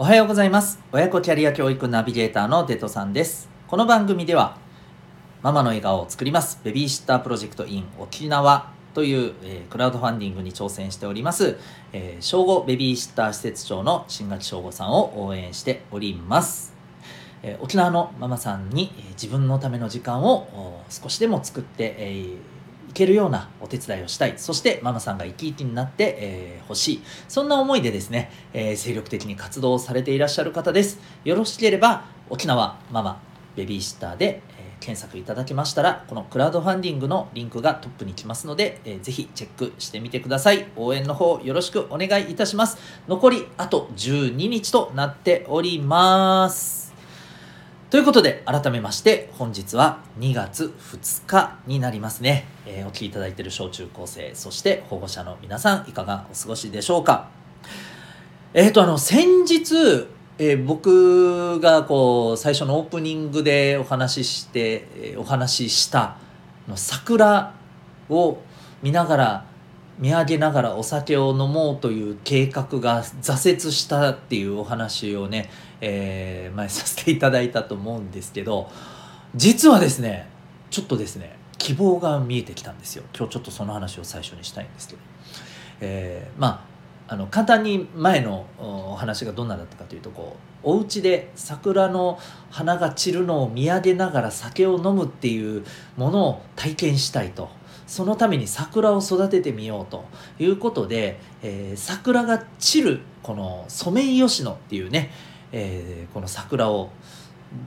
おはようございます。親子キャリア教育ナビゲーターのデトさんです。この番組ではママの笑顔を作りますベビーシッタープロジェクト in 沖縄という、えー、クラウドファンディングに挑戦しております、えー、小5ベビーシッター施設長の新垣翔吾さんを応援しております、えー、沖縄のママさんに、えー、自分のための時間を少しでも作って、えー、いけるようなお手伝いをしたい。そしてママさんが生き生きになって、えー、欲しい。そんな思いでですね、えー、精力的に活動されていらっしゃる方です。よろしければ沖縄ママベビーシッターで、えー、検索いただけましたらこのクラウドファンディングのリンクがトップに来ますので、えー、ぜひチェックしてみてください。応援の方よろしくお願いいたします。残りあと12日となっております。ということで、改めまして、本日は2月2日になりますね。えー、お聴きいただいている小中高生、そして保護者の皆さん、いかがお過ごしでしょうか？えっ、ー、と、あの、先日、えー、僕がこう、最初のオープニングでお話しして、えお話ししたの桜を見ながら、見上げながらお酒を飲もうという計画が挫折したっていうお話をね、えー、前させていただいたと思うんですけど実はですねちょっとですね希望が見えてきたんですよ。今日ちょっとその話を最初にしたいんですけど、えー、まああの簡単に前のお話がどんなだったかというとこうお家で桜の花が散るのを見上げながら酒を飲むっていうものを体験したいとそのために桜を育ててみようということで、えー、桜が散るこのソメイヨシノっていうね、えー、この桜を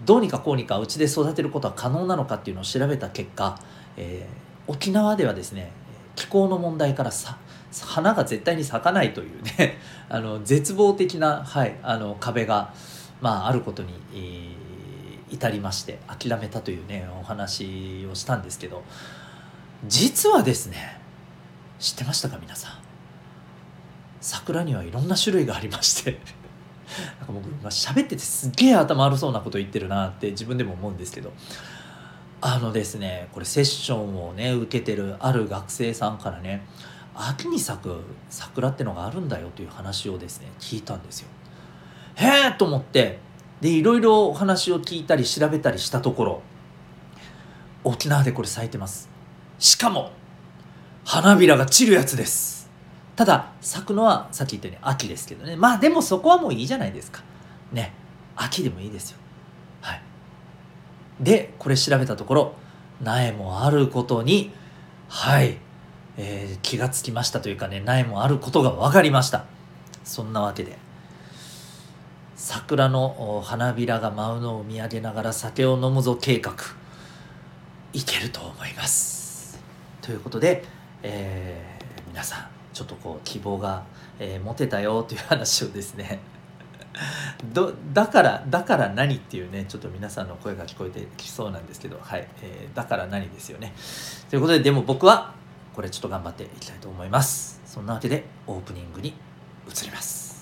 どうにかこうにかうちで育てることは可能なのかっていうのを調べた結果、えー、沖縄ではですね気候の問題からさ花が絶対に咲かないというね あの絶望的な、はい、あの壁が、まあ、あることに、えー、至りまして諦めたというねお話をしたんですけど実はですね知ってましたか皆さん？桜にはいろんな種類がありまして なんか僕今喋っててすっげえ頭悪そうなこと言ってるなって自分でも思うんですけどあのですねこれセッションをね受けてるある学生さんからね秋に咲く桜ってのがあるんだよという話をですね聞いたんですよ。へえと思ってでいろいろお話を聞いたり調べたりしたところ沖縄でこれ咲いてます。しかも花びらが散るやつです。ただ咲くのはさっき言ったように秋ですけどね。まあでもそこはもういいじゃないですか。ね。秋でもいいですよ。はい。でこれ調べたところ苗もあることにはい、えー、気がつきましたというかね苗もあることが分かりました。そんなわけで。桜の花びらが舞うのを見上げながら酒を飲むぞ計画。いけると思います。ということで、えー、皆さんちょっとこう希望が、えー、持てたよという話をですね どだからだから何っていうねちょっと皆さんの声が聞こえてきそうなんですけどはい、えー、だから何ですよね。ということででも僕はこれちょっと頑張っていきたいと思います。そんなわけでオープニングに移ります。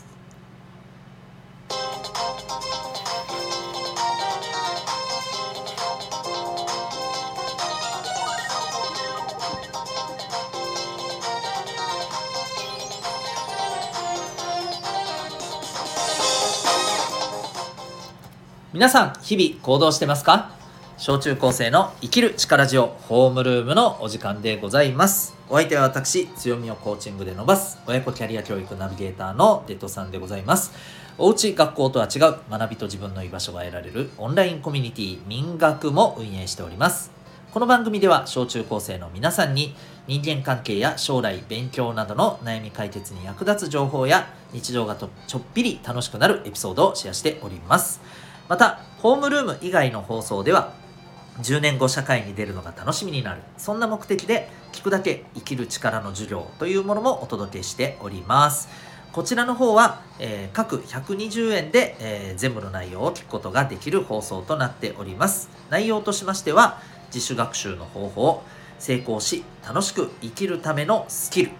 皆さん、日々行動してますか？小中高生の生きる力ジオホームルームのお時間でございます。お相手は私、強みをコーチングで伸ばす親子キャリア教育ナビゲーターのデッドさんでございます。おうち学校とは違う学びと自分の居場所が得られるオンラインコミュニティ民学も運営しております。この番組では小中高生の皆さんに人間関係や将来勉強などの悩み解決に役立つ情報や日常がとちょっぴり楽しくなるエピソードをシェアしております。またホームルーム以外の放送では10年後社会に出るのが楽しみになる。そんな目的で聞くだけ生きる力の授業というものもお届けしております。こちらの方は、えー、各120円で、えー、全部の内容を聞くことができる放送となっております。内容としましては自主学習の方法成功し楽しく生きるためのスキル。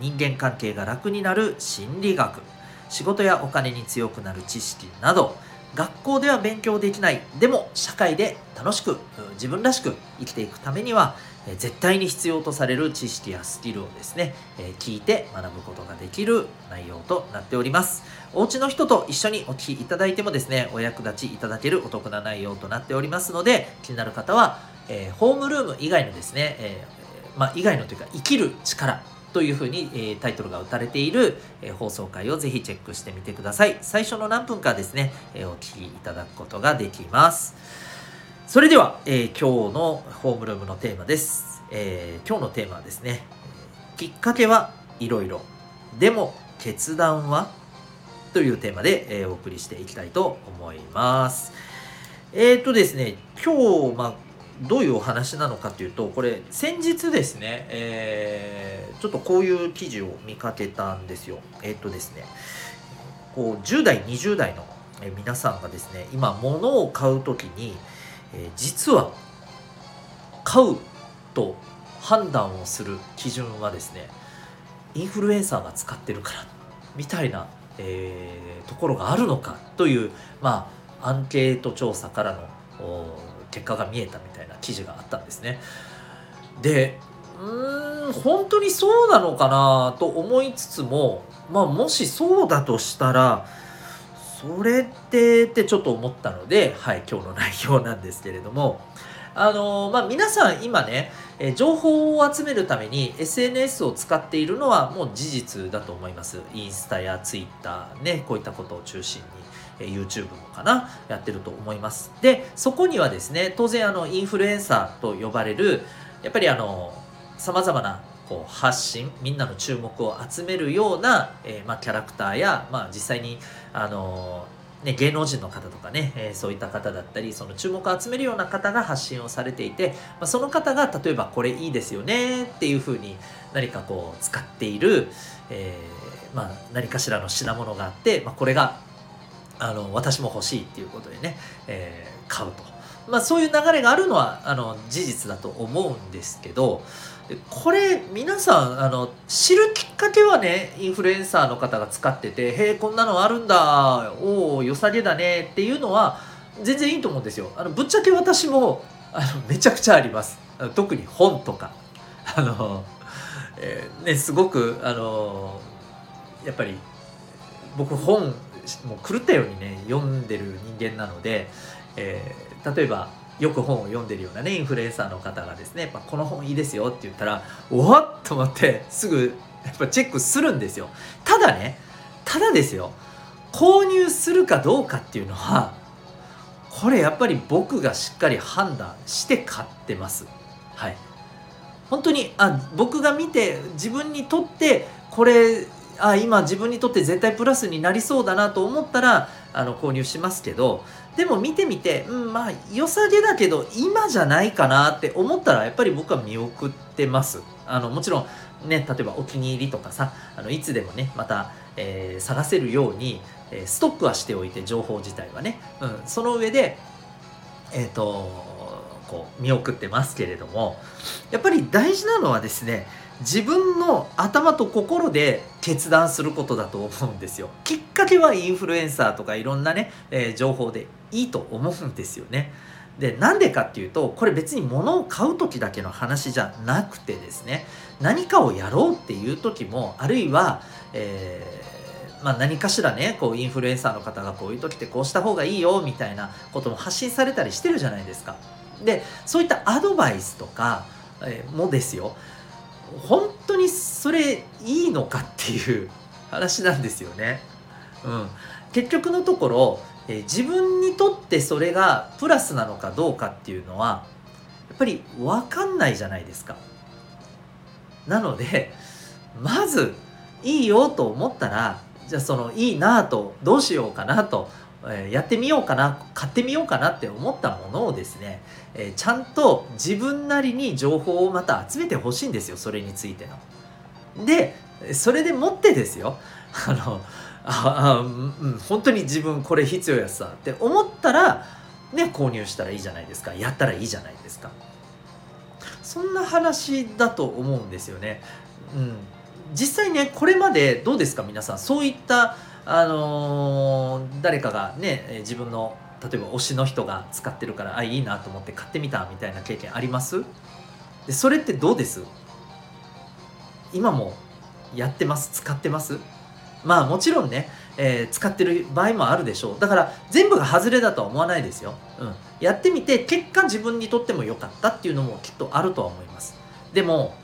人間関係が楽になる心理学。仕事やお金に強くなる知識など学校では勉強できない。でも社会で楽しく自分らしく生きていくためには絶対に必要とされる知識やスキルをですね聞いて学ぶことができる内容となっております。お家の人と一緒にお聞きいただいてもですねお役立ちいただけるお得な内容となっておりますので気になる方は、えー、ホームルーム以外のですね、えー、まあ、以外のというか生きる力というふうに、えー、タイトルが打たれている、えー、放送回をぜひチェックしてみてください。最初の何分かですね、えー、お聞きいただくことができます。それでは、え今日のホームルームのテーマです。え今日のテーマはですね、きっかけはいろいろ。でも決断は？というテーマで、えお送りしていきたいと思います。えっ、とですね、今日、まあどういうお話なのかというとこれ先日ですね、えー、ちょっとこういう記事を見かけたんですよ。えっ、とですねこう10代20代の皆さんがですね今物を買う時に、えー、実は買うと判断をする基準はですねインフルエンサーが使ってるからみたいな、えー、ところがあるのかというまあアンケート調査からの結果が見えたみたいな記事があったんですね。でうーん本当にそうなのかなと思いつつもまあもしそうだとしたらそれってってちょっと思ったので、はい、今日の内容なんですけれどもあのまあ、皆さん今ね、え情報を集めるために SNS を使っているのはもう事実だと思います。インスタやツイッターね、こういったことを中心に。YouTube もかなやってると思いますでそこにはですね当然あのインフルエンサーと呼ばれるやっぱりあのさまざまなこう発信みんなの注目を集めるような、えー、ま、キャラクターや、まあ、実際にあのね、芸能人の方とかね、えー、そういった方だったりその注目を集めるような方が発信をされていて、まあ、その方が例えばこれいいですよねっていうふうに何かこう使っている、えー、まあ、何かしらの品物があって、まあ、これがあの私も欲しいっていうことでね、えー、買うと、ま、そういう流れがあるのはあの事実だと思うんですけどこれ皆さんあの知るきっかけはねインフルエンサーの方が使ってて「へえこんなのあるんだおお良さげだね」っていうのは全然いいと思うんですよ。あのぶっちゃけ私もあのめちゃくちゃあります。特に本とかあの、えー、ねすごくあのやっぱり僕本もう狂ったようにね読んでる人間なので、えー、例えばよく本を読んでるようなねインフルエンサーの方がですねやっぱ「この本いいですよ」って言ったら「おっ!」と思ってすぐやっぱチェックするんですよ。ただねただですよ購入するかどうかっていうのはこれやっぱり僕がしっかり判断して買ってます。はい。本当にあ僕が見て自分にとってこれあ今自分にとって絶対プラスになりそうだなと思ったらあの購入しますけどでも見てみて、うん、まあ良さげだけど今じゃないかなって思ったらやっぱり僕は見送ってますあのもちろんね例えばお気に入りとかさあのいつでもねまた、えー、探せるように、えー、ストックはしておいて情報自体はね、うん、その上でえっ、ー、とこう見送ってますけれどもやっぱり大事なのはですね自分の頭と心で決断することだと思うんですよ。きっかけはインフルエンサーとかいろんなね、えー、情報でいいと思うんですよね。でなんでかっていうとこれ別に物を買う時だけの話じゃなくてですね何かをやろうっていう時もあるいは、えー、まあ、何かしらねこうインフルエンサーの方がこういう時ってこうした方がいいよみたいなことも発信されたりしてるじゃないですか。でそういったアドバイスとか、えー、もですよ本当にそれいいのかっていう話なんですよね。うん、結局のところ、え、自分にとってそれがプラスなのかどうかっていうのはやっぱり分かんないじゃないですか。なので まずいいよと思ったらじゃあそのいいなとどうしようかなとえやってみようかな買ってみようかなって思ったものをですね、えちゃんと自分なりに情報をまた集めてほしいんですよそれについての。でそれでもってですよ あのああ、うん、本当に自分これ必要やさって思ったらね購入したらいいじゃないですか。やったらいいじゃないですか。そんな話だと思うんですよね。うん、実際ねこれまでどうですか皆さん。そういったあのー、誰かがね自分の例えば推しの人が使ってるからあいいなと思って買ってみたみたいな経験あります？でそれってどうです？今もやってます？使ってます？まあもちろんね、えー、使ってる場合もあるでしょう。だから全部が外れだとは思わないですよ、うん、やってみて結果自分にとっても良かったっていうのもきっとあるとは思います。でも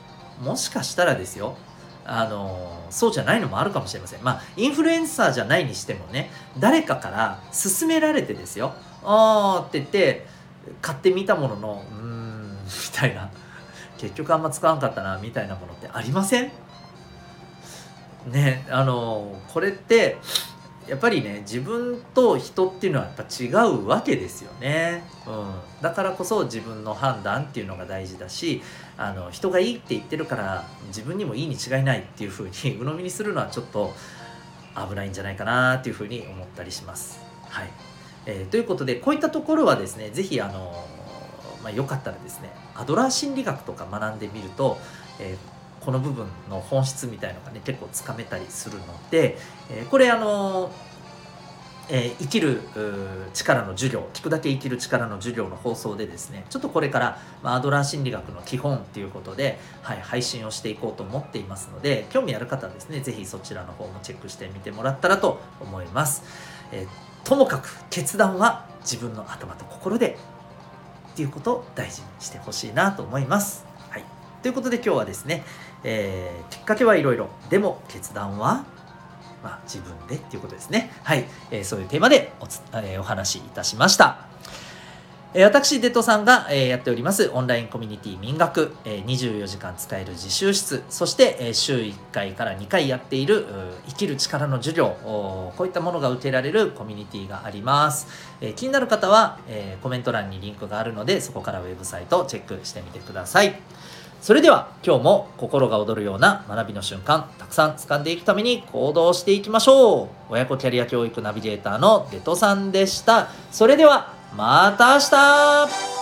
もしかしたらですよあのそうじゃないのもあるかもしれません。まあインフルエンサーじゃないにしてもね誰かから勧められてですよ。ああって言って買ってみたもののうーんみたいな。結局あんま使わんかったなみたいなものってありません？ねあのこれってやっぱりね自分と人っていうのはやっぱ違うわけですよね、うん、だからこそ自分の判断っていうのが大事だしあの人がいいって言ってるから自分にもいいに違いないっていうふうに 鵜呑みにするのはちょっと危ないんじゃないかなっていうふうに思ったりします。はい。えー、ということでこういったところはですね是非あの、まあ、よかったらですねアドラー心理学とか学んでみると、えーこの部分の本質みたいのがね結構つかめたりするので、えー、これあのえー、生きる力の授業聞くだけ生きる力の授業の放送でですねちょっとこれから、まあ、アドラー心理学の基本っていうことで、はい、配信をしていこうと思っていますので興味ある方はですね是非そちらの方もチェックしてみてもらったらと思います、えー、ともかく決断は自分の頭と心でっていうことを大事にしてほしいなと思います、ということで今日はですねえー、きっかけはいろいろ。でも決断は、まあ、自分でっていうことですね。はい、えー、そういうテーマでおつ、えー、お話しいたしました。え私、デトさんが、えやっておりますオンラインコミュニティ民学、え24時間使える自習室、そして、え週1回から2回やっている生きる力の授業、こういったものが受けられるコミュニティがあります。え気になる方は、えコメント欄にリンクがあるので、そこからウェブサイトをチェックしてみてください。それでは今日も心が躍るような学びの瞬間たくさん掴んでいくために行動していきましょう。親子キャリア教育ナビゲーターのデトさんでした。それではまた明日。